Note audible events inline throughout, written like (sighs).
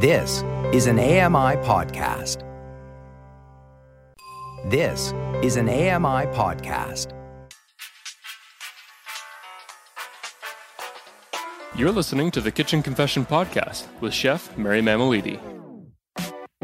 This is an AMI podcast. This is an AMI podcast. You're listening to the Kitchen Confession Podcast with Chef Mary Mammoliti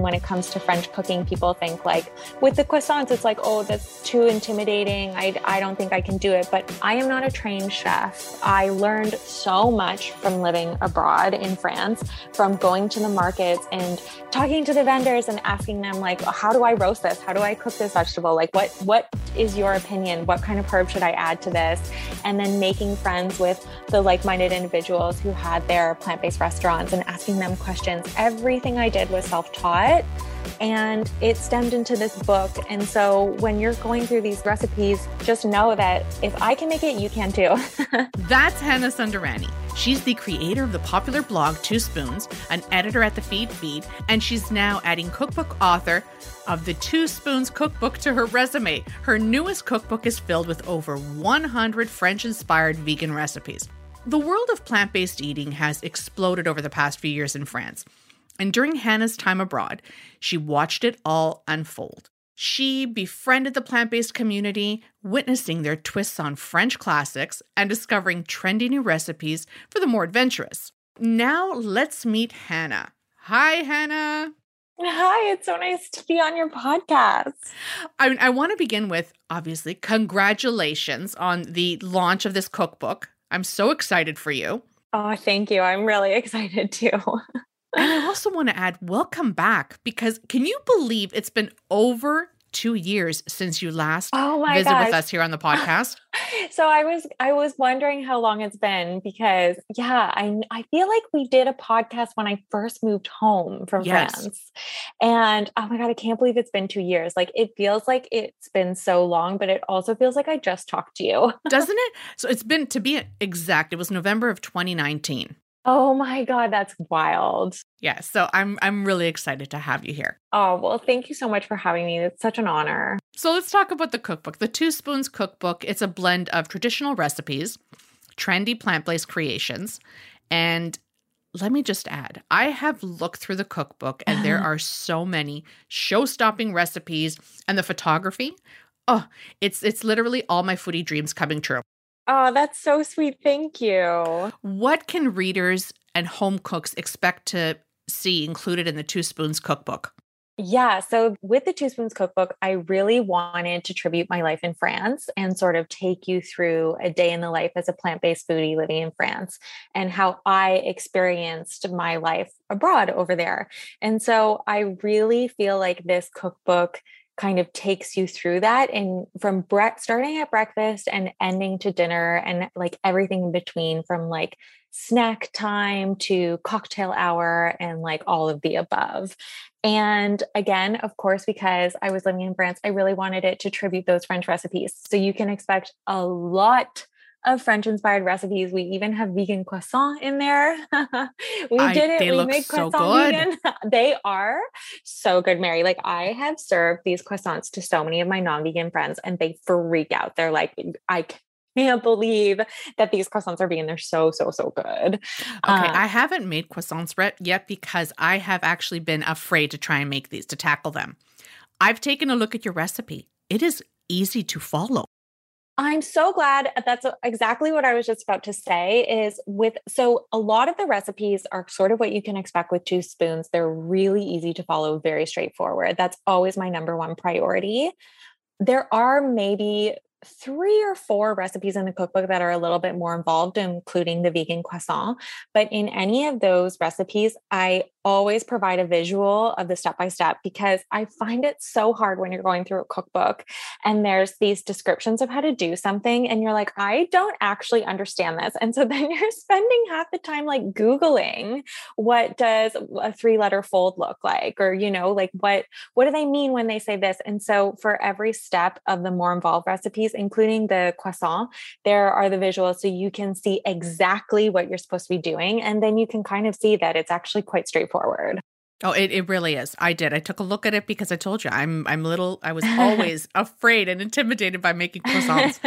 when it comes to French cooking, people think like with the croissants, it's like, oh, that's too intimidating. I, I don't think I can do it. But I am not a trained chef. I learned so much from living abroad in France, from going to the markets and talking to the vendors and asking them like, how do I roast this? How do I cook this vegetable? Like, what what is your opinion? What kind of herb should I add to this? And then making friends with the like-minded individuals who had their plant-based restaurants and asking them questions. Everything I did was self-taught it and it stemmed into this book. And so when you're going through these recipes, just know that if I can make it, you can too. (laughs) That's Hannah Sunderani. She's the creator of the popular blog Two Spoons, an editor at the Feed Feed, and she's now adding cookbook author of the Two Spoons cookbook to her resume. Her newest cookbook is filled with over 100 French inspired vegan recipes. The world of plant based eating has exploded over the past few years in France. And during Hannah's time abroad, she watched it all unfold. She befriended the plant based community, witnessing their twists on French classics and discovering trendy new recipes for the more adventurous. Now let's meet Hannah. Hi, Hannah. Hi, it's so nice to be on your podcast. I, I want to begin with obviously, congratulations on the launch of this cookbook. I'm so excited for you. Oh, thank you. I'm really (laughs) excited too. And I also want to add, welcome back because can you believe it's been over two years since you last oh visited gosh. with us here on the podcast? (laughs) so I was I was wondering how long it's been because yeah, I I feel like we did a podcast when I first moved home from yes. France. And oh my god, I can't believe it's been 2 years. Like it feels like it's been so long, but it also feels like I just talked to you. Doesn't it? So it's been to be exact, it was November of 2019. Oh my god, that's wild. Yeah, so I'm I'm really excited to have you here. Oh, well, thank you so much for having me. It's such an honor. So let's talk about the cookbook. The Two Spoons cookbook, it's a blend of traditional recipes, trendy plant-based creations, and let me just add, I have looked through the cookbook and there (sighs) are so many show-stopping recipes and the photography. Oh, it's it's literally all my foodie dreams coming true. Oh, that's so sweet. Thank you. What can readers and home cooks expect to see included in the Two Spoons cookbook? Yeah. So with the Two Spoons cookbook, I really wanted to tribute my life in France and sort of take you through a day in the life as a plant based foodie living in France and how I experienced my life abroad over there. And so I really feel like this cookbook kind of takes you through that and from bre- starting at breakfast and ending to dinner and like everything in between from like snack time to cocktail hour and like all of the above. And again, of course, because I was living in France, I really wanted it to tribute those French recipes. So you can expect a lot of French inspired recipes. We even have vegan croissant in there. (laughs) we I, did it. we made croissant so vegan. (laughs) they are so good, Mary. Like I have served these croissants to so many of my non-vegan friends and they freak out. They're like, I can't believe that these croissants are vegan. They're so, so, so good. Okay. Um, I haven't made croissants yet because I have actually been afraid to try and make these to tackle them. I've taken a look at your recipe. It is easy to follow. I'm so glad uh, that's exactly what I was just about to say is with so a lot of the recipes are sort of what you can expect with two spoons. They're really easy to follow, very straightforward. That's always my number one priority. There are maybe three or four recipes in the cookbook that are a little bit more involved, including the vegan croissant. But in any of those recipes, I always provide a visual of the step by step because I find it so hard when you're going through a cookbook and there's these descriptions of how to do something and you're like I don't actually understand this. And so (laughs) then you're spending half the time like googling what does a three letter fold look like? Or you know like what what do they mean when they say this? And so for every step of the more involved recipes including the croissant there are the visuals so you can see exactly what you're supposed to be doing and then you can kind of see that it's actually quite straightforward forward. Oh, it, it really is. I did. I took a look at it because I told you I'm I'm little I was always (laughs) afraid and intimidated by making croissants.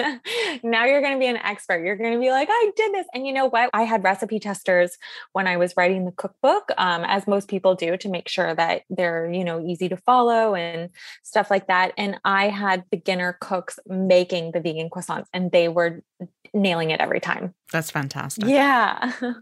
(laughs) now you're going to be an expert. You're going to be like, I did this. And you know what? I had recipe testers when I was writing the cookbook, um, as most people do, to make sure that they're, you know, easy to follow and stuff like that. And I had beginner cooks making the vegan croissants and they were nailing it every time. That's fantastic. Yeah. (laughs)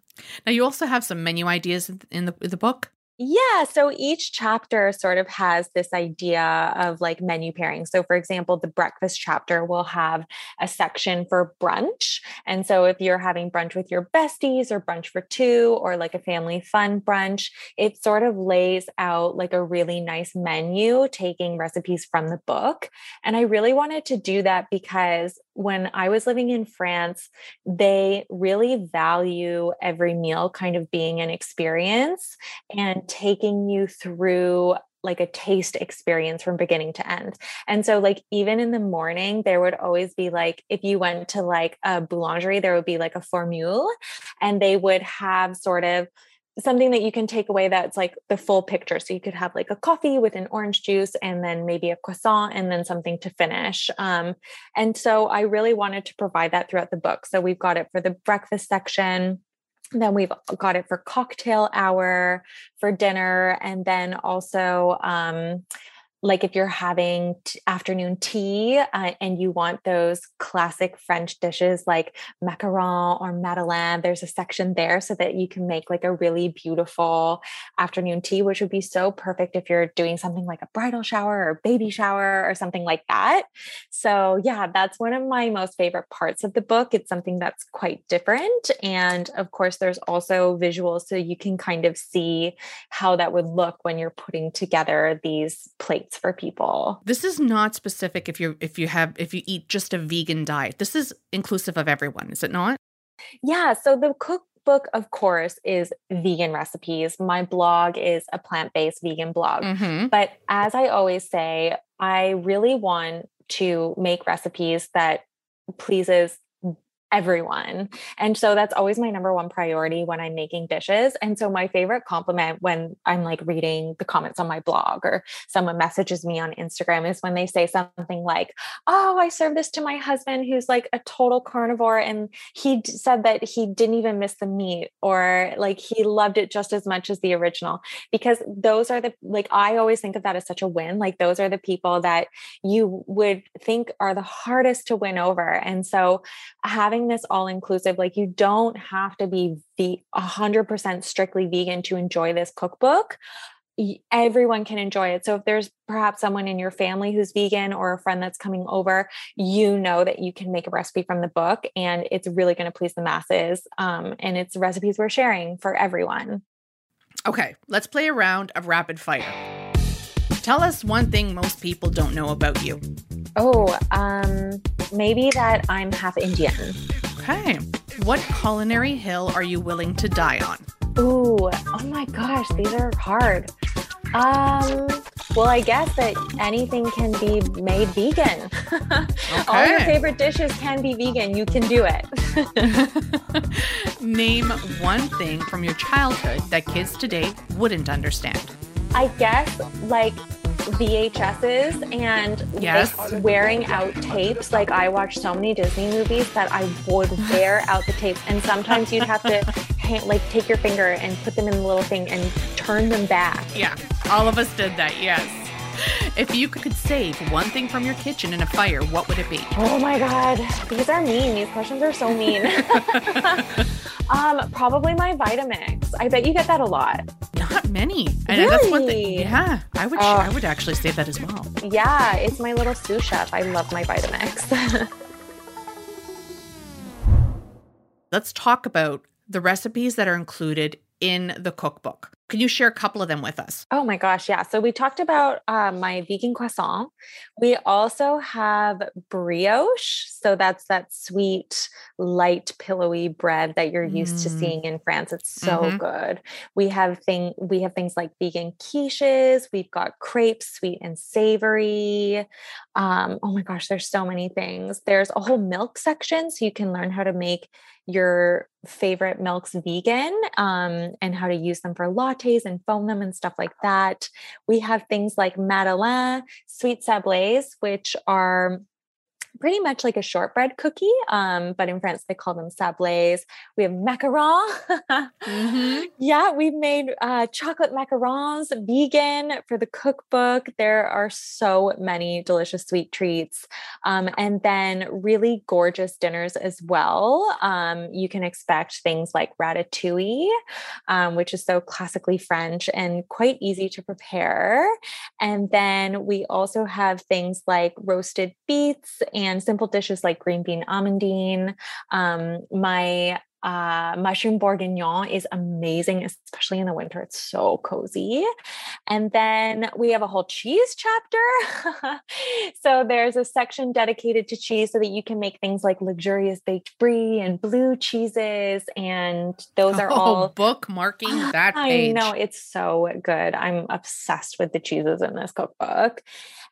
Now you also have some menu ideas in the in the book. Yeah. So each chapter sort of has this idea of like menu pairing. So, for example, the breakfast chapter will have a section for brunch. And so, if you're having brunch with your besties or brunch for two or like a family fun brunch, it sort of lays out like a really nice menu, taking recipes from the book. And I really wanted to do that because when I was living in France, they really value every meal kind of being an experience and taking you through like a taste experience from beginning to end. And so like even in the morning there would always be like if you went to like a boulangerie there would be like a formule and they would have sort of something that you can take away that's like the full picture. So you could have like a coffee with an orange juice and then maybe a croissant and then something to finish. Um, and so I really wanted to provide that throughout the book. So we've got it for the breakfast section. Then we've got it for cocktail hour, for dinner, and then also um, like if you're having t- afternoon tea uh, and you want those classic French dishes like macaron or madeleine, there's a section there so that you can make like a really beautiful afternoon tea, which would be so perfect if you're doing something like a bridal shower or baby shower or something like that. So, yeah, that's one of my most favorite parts of the book. It's something that's quite different. And of course, there's also visuals so you can kind of see how that would look when you're putting together these plates for people. This is not specific if you if you have if you eat just a vegan diet. This is inclusive of everyone, is it not? Yeah, so the cookbook of course is vegan recipes. My blog is a plant-based vegan blog. Mm-hmm. But as I always say, I really want to make recipes that pleases everyone. And so that's always my number one priority when I'm making dishes. And so my favorite compliment when I'm like reading the comments on my blog or someone messages me on Instagram is when they say something like, Oh, I served this to my husband who's like a total carnivore. And he said that he didn't even miss the meat or like he loved it just as much as the original. Because those are the, like, I always think of that as such a win. Like, those are the people that you would think are the hardest to win over. And so having this all inclusive. Like you don't have to be the 100% strictly vegan to enjoy this cookbook. Everyone can enjoy it. So if there's perhaps someone in your family who's vegan or a friend that's coming over, you know that you can make a recipe from the book and it's really going to please the masses. Um, and it's recipes we're sharing for everyone. Okay, let's play a round of rapid fire. Tell us one thing most people don't know about you. Oh, um, maybe that I'm half Indian. Okay. What culinary hill are you willing to die on? Ooh, oh my gosh, these are hard. Um, well, I guess that anything can be made vegan. Okay. (laughs) All your favorite dishes can be vegan. You can do it. (laughs) Name one thing from your childhood that kids today wouldn't understand. I guess like VHSs and yes. like wearing out tapes. Like I watched so many Disney movies that I would (laughs) wear out the tapes, and sometimes you'd have to (laughs) like take your finger and put them in the little thing and turn them back. Yeah, all of us did that. Yes. If you could save one thing from your kitchen in a fire, what would it be? Oh my God. These are mean. These questions are so mean. (laughs) um, probably my Vitamix. I bet you get that a lot. Not many. And really? that's one thing. Yeah. I would I would actually say that as well. Yeah, it's my little sous chef. I love my Vitamix. (laughs) Let's talk about the recipes that are included in the cookbook. Can you share a couple of them with us? Oh my gosh, yeah. So we talked about uh, my vegan croissant. We also have brioche. So that's that sweet, light, pillowy bread that you're used mm. to seeing in France. It's so mm-hmm. good. We have thing we have things like vegan quiches. We've got crepes, sweet and savory. Um, oh my gosh, there's so many things. There's a whole milk section, so you can learn how to make your favorite milks vegan um, and how to use them for lattes and foam them and stuff like that. We have things like Madeleine, sweet sablés, which are pretty much like a shortbread cookie, um, but in France they call them sablés. We have macarons. mm-hmm. (laughs) Yeah, we've made uh, chocolate macarons vegan for the cookbook. There are so many delicious sweet treats, um, and then really gorgeous dinners as well. Um, you can expect things like ratatouille, um, which is so classically French and quite easy to prepare. And then we also have things like roasted beets and and simple dishes like green bean amandine. Um, my uh, mushroom bourguignon is amazing, especially in the winter. It's so cozy. And then we have a whole cheese chapter. (laughs) so there's a section dedicated to cheese so that you can make things like luxurious baked brie and blue cheeses. And those are oh, all bookmarking (laughs) that page. I know it's so good. I'm obsessed with the cheeses in this cookbook.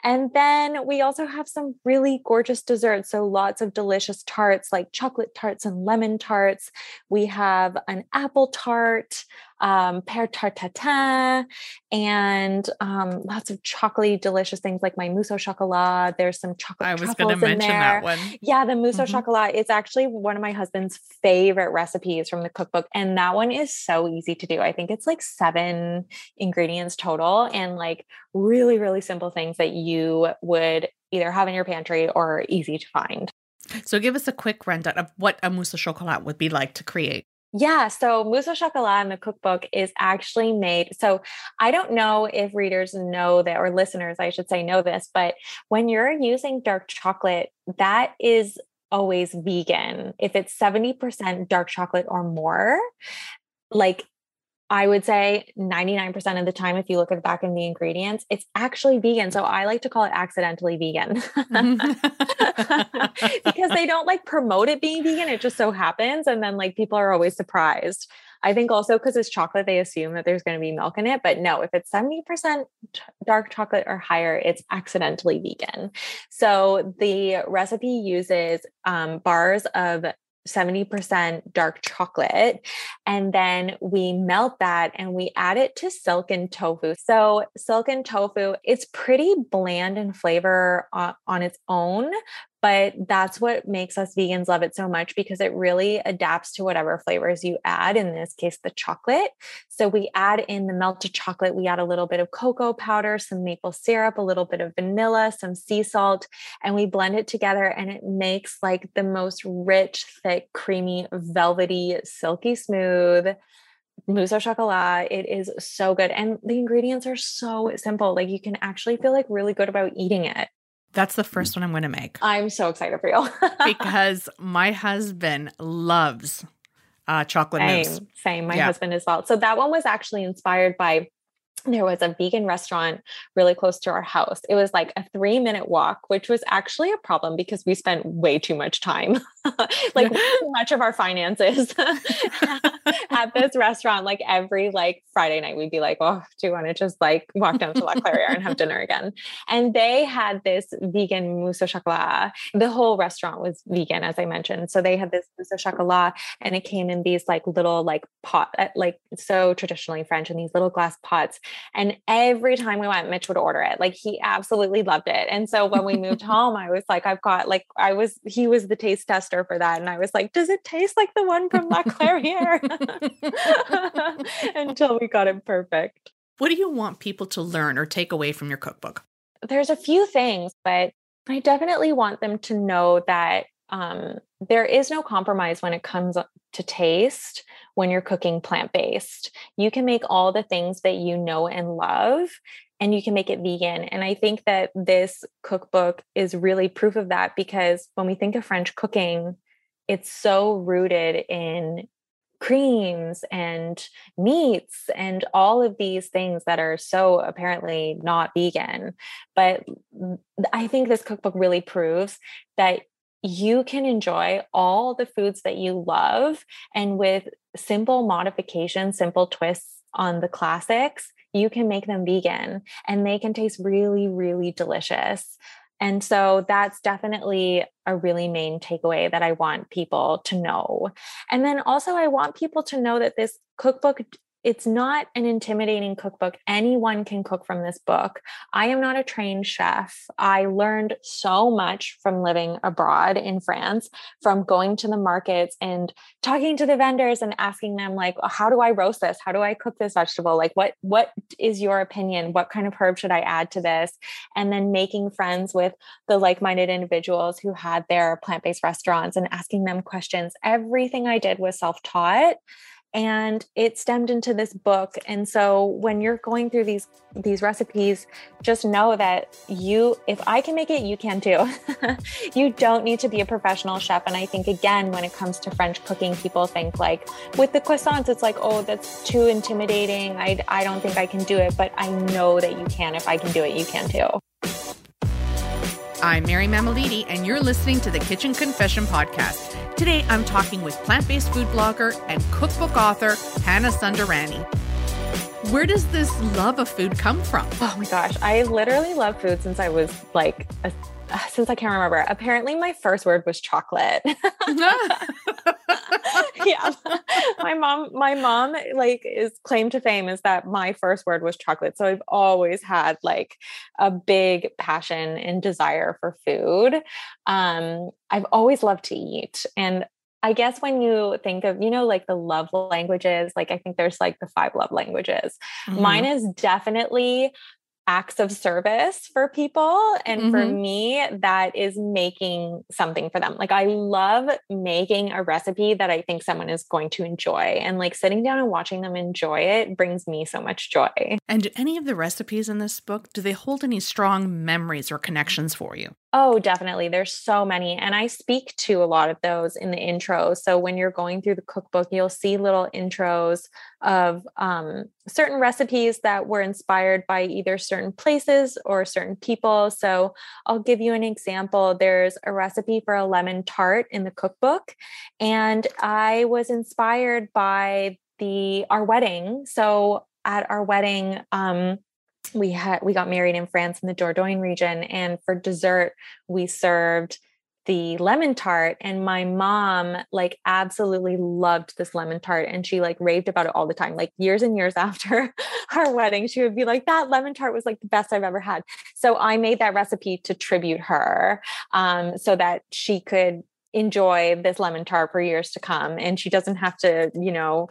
And then we also have some really gorgeous desserts. So lots of delicious tarts like chocolate tarts and lemon tarts. We have an apple tart, um, pear tart tatin, and um, lots of chocolatey, delicious things like my mousse au chocolat. There's some chocolate. I was going to mention there. that one. Yeah, the mousse mm-hmm. au chocolat is actually one of my husband's favorite recipes from the cookbook, and that one is so easy to do. I think it's like seven ingredients total, and like really, really simple things that you would either have in your pantry or easy to find. So give us a quick rundown of what a mousse au chocolat would be like to create. Yeah, so mousse au chocolat in the cookbook is actually made. So I don't know if readers know that, or listeners, I should say, know this, but when you're using dark chocolate, that is always vegan. If it's 70% dark chocolate or more, like I would say 99% of the time, if you look at the back of the ingredients, it's actually vegan. So I like to call it accidentally vegan (laughs) (laughs) because they don't like promote it being vegan. It just so happens. And then like people are always surprised. I think also because it's chocolate, they assume that there's going to be milk in it. But no, if it's 70% dark chocolate or higher, it's accidentally vegan. So the recipe uses um, bars of 70% dark chocolate. And then we melt that and we add it to silken tofu. So, silken tofu, it's pretty bland in flavor on, on its own, but that's what makes us vegans love it so much because it really adapts to whatever flavors you add, in this case, the chocolate. So we add in the melted chocolate, we add a little bit of cocoa powder, some maple syrup, a little bit of vanilla, some sea salt, and we blend it together and it makes like the most rich, thick, creamy, velvety, silky smooth mousse au chocolat. It is so good. And the ingredients are so simple. Like you can actually feel like really good about eating it. That's the first one I'm going to make. I'm so excited for you. (laughs) because my husband loves uh, chocolate same, mousse. Same, my yeah. husband as well. So that one was actually inspired by there was a vegan restaurant really close to our house. It was like a three minute walk, which was actually a problem because we spent way too much time, (laughs) like too much of our finances (laughs) at (laughs) this restaurant. Like every like Friday night, we'd be like, "Oh, do you want to just like walk down to La Clairiere and have dinner again?" And they had this vegan mousse au chocolat. The whole restaurant was vegan, as I mentioned. So they had this mousse au chocolat, and it came in these like little like pot, uh, like so traditionally French, in these little glass pots and every time we went, Mitch would order it. Like he absolutely loved it. And so when we moved (laughs) home, I was like, I've got like, I was, he was the taste tester for that. And I was like, does it taste like the one from La Clairiere? (laughs) (laughs) Until we got it perfect. What do you want people to learn or take away from your cookbook? There's a few things, but I definitely want them to know that um, there is no compromise when it comes to taste when you're cooking plant based. You can make all the things that you know and love, and you can make it vegan. And I think that this cookbook is really proof of that because when we think of French cooking, it's so rooted in creams and meats and all of these things that are so apparently not vegan. But I think this cookbook really proves that you can enjoy all the foods that you love. And with simple modifications, simple twists on the classics, you can make them vegan and they can taste really, really delicious. And so that's definitely a really main takeaway that I want people to know. And then also, I want people to know that this cookbook it's not an intimidating cookbook. Anyone can cook from this book. I am not a trained chef. I learned so much from living abroad in France, from going to the markets and talking to the vendors and asking them like, how do I roast this? How do I cook this vegetable? Like what what is your opinion? What kind of herb should I add to this? And then making friends with the like-minded individuals who had their plant-based restaurants and asking them questions. Everything I did was self-taught and it stemmed into this book and so when you're going through these these recipes just know that you if i can make it you can too. (laughs) You don't need to be a professional chef and i think again when it comes to french cooking people think like with the croissants it's like oh that's too intimidating. I, I don't think i can do it but i know that you can. If i can do it you can too. I'm Mary Mammoliti, and you're listening to the Kitchen Confession Podcast. Today, I'm talking with plant based food blogger and cookbook author Hannah Sunderani. Where does this love of food come from? Oh my gosh, I literally love food since I was like a (sighs) since I can't remember. Apparently, my first word was chocolate. (laughs) yeah, (laughs) my mom, my mom, like is claim to fame is that my first word was chocolate. So I've always had like a big passion and desire for food. Um, I've always loved to eat, and I guess when you think of, you know, like the love languages, like I think there's like the five love languages. Mm-hmm. Mine is definitely acts of service for people. And mm-hmm. for me, that is making something for them. Like, I love making a recipe that I think someone is going to enjoy. And like sitting down and watching them enjoy it brings me so much joy. And do any of the recipes in this book, do they hold any strong memories or connections for you? Oh, definitely. There's so many. And I speak to a lot of those in the intro. So when you're going through the cookbook, you'll see little intros of um, certain recipes that were inspired by either certain places or certain people. So I'll give you an example. There's a recipe for a lemon tart in the cookbook. And I was inspired by the our wedding. So at our wedding, um, we had we got married in France in the Dordogne region and for dessert we served the lemon tart and my mom like absolutely loved this lemon tart and she like raved about it all the time like years and years (laughs) after our wedding she would be like that lemon tart was like the best i've ever had. So i made that recipe to tribute her um, so that she could enjoy this lemon tart for years to come and she doesn't have to you know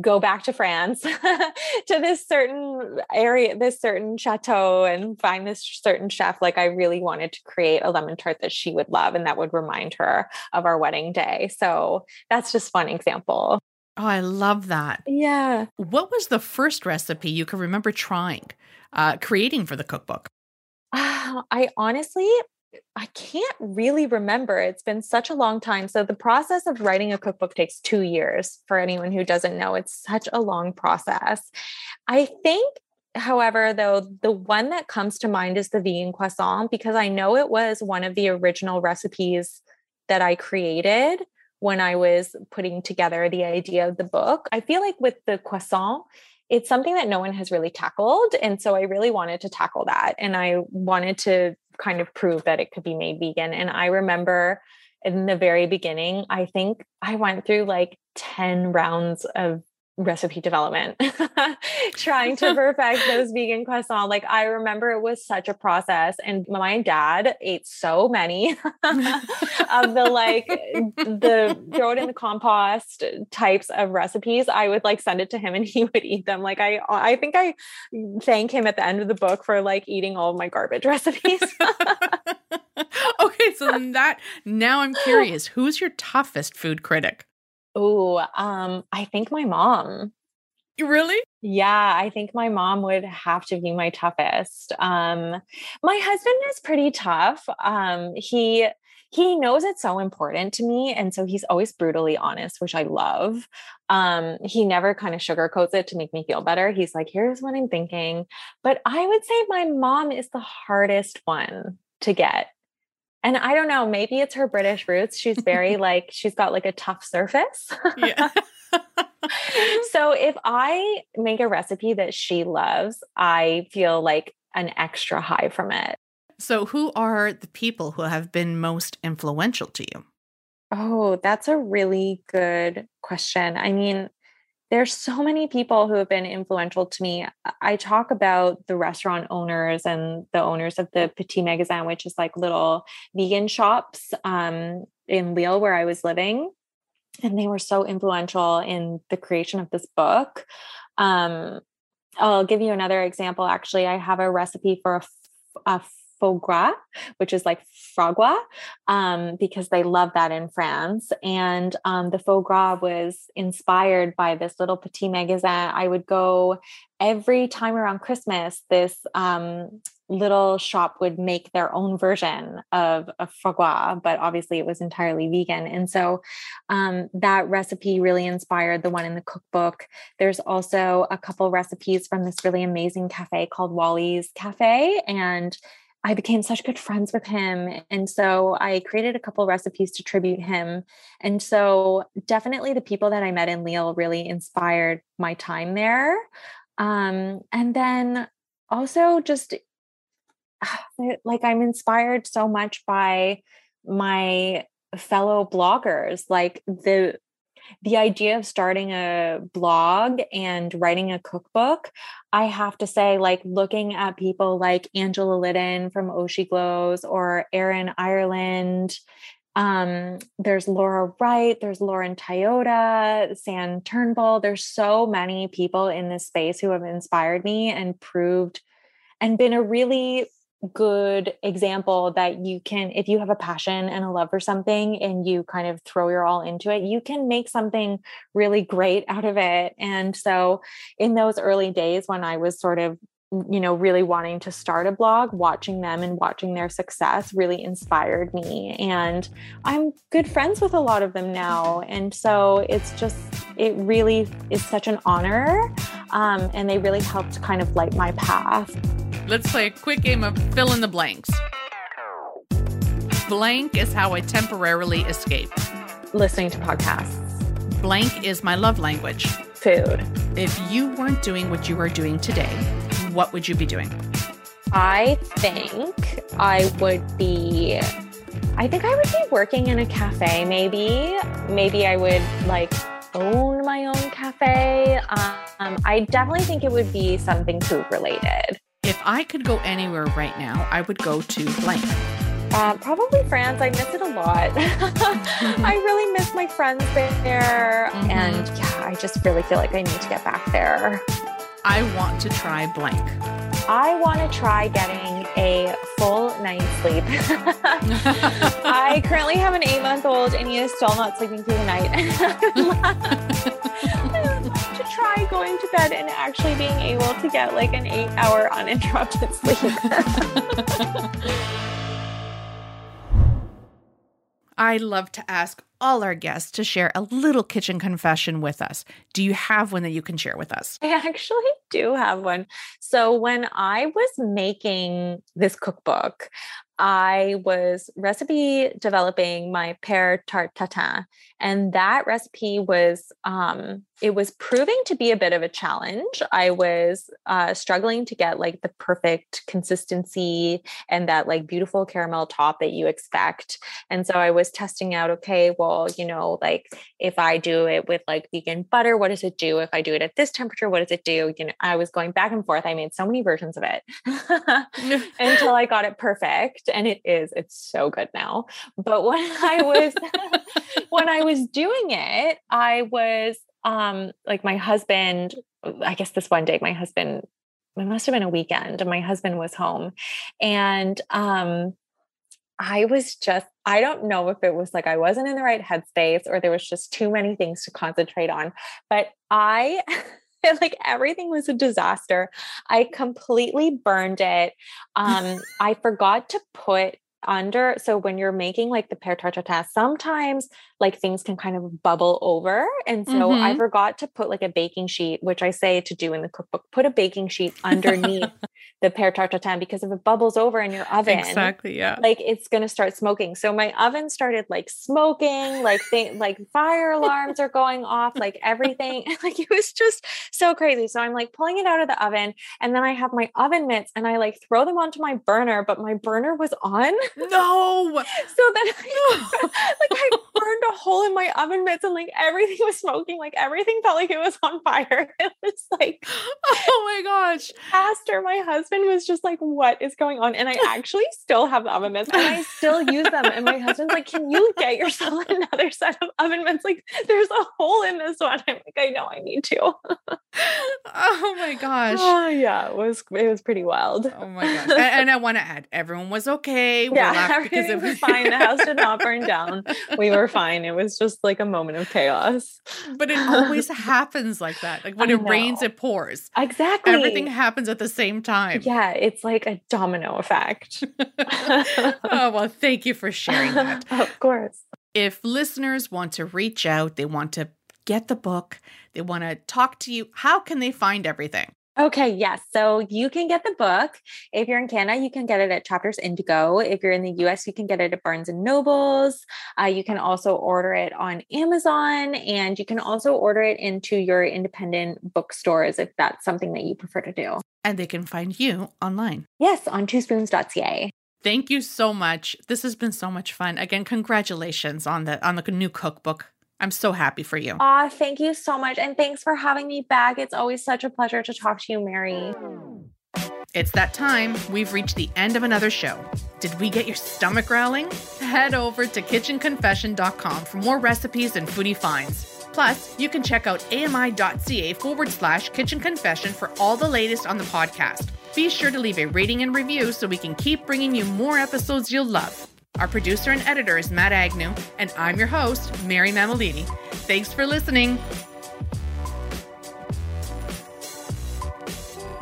go back to france (laughs) to this certain area this certain chateau and find this certain chef. Like i really wanted to create a lemon tart that she would love and that would remind her of our wedding day. So that's just one example. Oh i love that. Yeah. What was the first recipe you can remember trying uh, creating for the cookbook? (sighs) I honestly, I can't really remember. It's been such a long time. So, the process of writing a cookbook takes two years for anyone who doesn't know. It's such a long process. I think, however, though, the one that comes to mind is the vegan croissant because I know it was one of the original recipes that I created when I was putting together the idea of the book. I feel like with the croissant, it's something that no one has really tackled. And so I really wanted to tackle that. And I wanted to kind of prove that it could be made vegan. And I remember in the very beginning, I think I went through like 10 rounds of recipe development (laughs) trying to (laughs) perfect those vegan croissants. Like i remember it was such a process and my dad ate so many (laughs) of the like the throw it in the compost types of recipes. I would like send it to him and he would eat them. Like i i think i thank him at the end of the book for like eating all of my garbage recipes. Okay so that now i'm curious who's your toughest food critic Oh, um, I think my mom. Really? Yeah, I think my mom would have to be my toughest. Um, my husband is pretty tough. Um, he he knows it's so important to me and so he's always brutally honest which i love um, he never kind of sugarcoats it to make me feel better he's like here's what i'm thinking but i would say my mom is the hardest one to get and I don't know, maybe it's her British roots. She's very (laughs) like, she's got like a tough surface. yeah. (laughs) so if I make a recipe that she loves, I feel like an extra high from it. So, who are the people who have been most influential to you? Oh, that's a really good question. I mean, there's so many people who have been influential to me. I talk about the restaurant owners and the owners of the Petit Magasin, which is like little vegan shops um, in Lille where I was living. And they were so influential in the creation of this book. Um, I'll give you another example. Actually, I have a recipe for a foie gras, which is like fragua, um, because they love that in France. And um, the foie gras was inspired by this little petit magasin. I would go every time around Christmas. This um, little shop would make their own version of a foie gras, but obviously it was entirely vegan. And so um, that recipe really inspired the one in the cookbook. There's also a couple recipes from this really amazing cafe called Wally's Cafe. And I became such good friends with him. And so I created a couple recipes to tribute him. And so definitely the people that I met in Lille really inspired my time there. Um, and then also just (sighs) like I'm inspired so much by my fellow bloggers like the the idea of starting a blog and writing a cookbook, I have to say, like looking at people like Angela Liddon from Oshi Glows or Erin Ireland. Um, there's Laura Wright, there's Lauren Toyota, Sam Turnbull. There's so many people in this space who have inspired me and proved and been a really good example that you can if you have a passion and a love for something and you kind of throw your all into it you can make something really great out of it. And so in those early days when i was sort of you know really wanting to start a blog watching them and watching their success really inspired me. And i'm good friends with a lot of them now. And so it's just it really is such an honor um, and they really helped kind of light my path Let's play a quick game of fill in the blanks. Blank is how I temporarily escape. Listening to podcasts. Blank is my love language. Food. If you weren't doing what you are doing today, what would you be doing? I think I would be I think I would be working in a cafe maybe. Maybe I would like own my own cafe. Um, I definitely think it would be something food related. If I could go anywhere right now, I would go to blank. Uh, probably France. I miss it a lot. (laughs) I really miss my friends there. Mm-hmm. And yeah, I just really feel like I need to get back there. I want to try blank. I want to try getting a full night's sleep. (laughs) (laughs) I currently have an eight month old and he is still not sleeping through the night. Try going to bed and actually being able to get like an eight hour uninterrupted (laughs) sleep. I love to ask all our guests to share a little kitchen confession with us. Do you have one that you can share with us? I actually do have one. So, when I was making this cookbook, I was recipe developing my pear tart tatin, and that recipe was um, it was proving to be a bit of a challenge. I was uh, struggling to get like the perfect consistency and that like beautiful caramel top that you expect, and so I was testing out. Okay, well, you know, like if I do it with like vegan butter, what does it do? If I do it at this temperature, what does it do? You know, I was going back and forth. I made so many versions of it (laughs) (laughs) until I got it perfect and it is it's so good now but when (laughs) i was when i was doing it i was um like my husband i guess this one day my husband it must have been a weekend and my husband was home and um I was just, I don't know if it was like I wasn't in the right headspace or there was just too many things to concentrate on. But I (laughs) (laughs) like everything was a disaster. I completely burned it. Um, I forgot to put under so when you're making like the pear tarte tatin sometimes like things can kind of bubble over. And so I Mhm. forgot to put like a baking sheet, which I say to do in the cookbook, put a baking sheet underneath (laughs) the pear tarte tatin because if it bubbles over in your oven, Exactly. Yeah. like it's gonna start smoking. So my oven started like smoking, like they like fire alarms are going off, like everything. (laughs) Like it was just so crazy. So I'm like pulling it out of the oven, and then I have my oven mitts and I like throw them onto my burner, but my burner was on. No. (laughs) So then I, (laughs) like I burned a hole in my oven mitts and like everything was smoking, like everything felt like it was on fire. (laughs) It was like Oh my gosh. pastor, my husband was just like, What is going on? And I actually still have the oven mitts and I still use them. And my husband's like, Can you get yourself another set of oven mitts? Like, there's a hole in this one. I'm like, I know I need to. Oh my gosh. Oh yeah, it was it was pretty wild. Oh my gosh. And, and I want to add, everyone was okay. We Yeah, because everything it was fine. The house did not burn (laughs) down. We were fine. It was just like a moment of chaos. But it always happens like that. Like when I it rains, it pours. Exactly. Everything happens at the same time. Yeah, it's like a domino effect. (laughs) oh, well, thank you for sharing that. (laughs) of course. If listeners want to reach out, they want to get the book, they want to talk to you, how can they find everything? Okay, yes. So you can get the book. If you're in Canada, you can get it at Chapters Indigo. If you're in the US, you can get it at Barnes and Nobles. Uh, you can also order it on Amazon and you can also order it into your independent bookstores if that's something that you prefer to do. And they can find you online. Yes, on twospoons.ca. Thank you so much. This has been so much fun. Again, congratulations on the on the new cookbook. I'm so happy for you. Aw, thank you so much. And thanks for having me back. It's always such a pleasure to talk to you, Mary. It's that time. We've reached the end of another show. Did we get your stomach growling? Head over to kitchenconfession.com for more recipes and foodie finds. Plus, you can check out ami.ca forward slash kitchen confession for all the latest on the podcast. Be sure to leave a rating and review so we can keep bringing you more episodes you'll love. Our producer and editor is Matt Agnew, and I'm your host, Mary Mammoliti. Thanks for listening.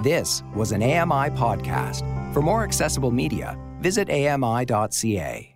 This was an AMI podcast. For more accessible media, visit ami.ca.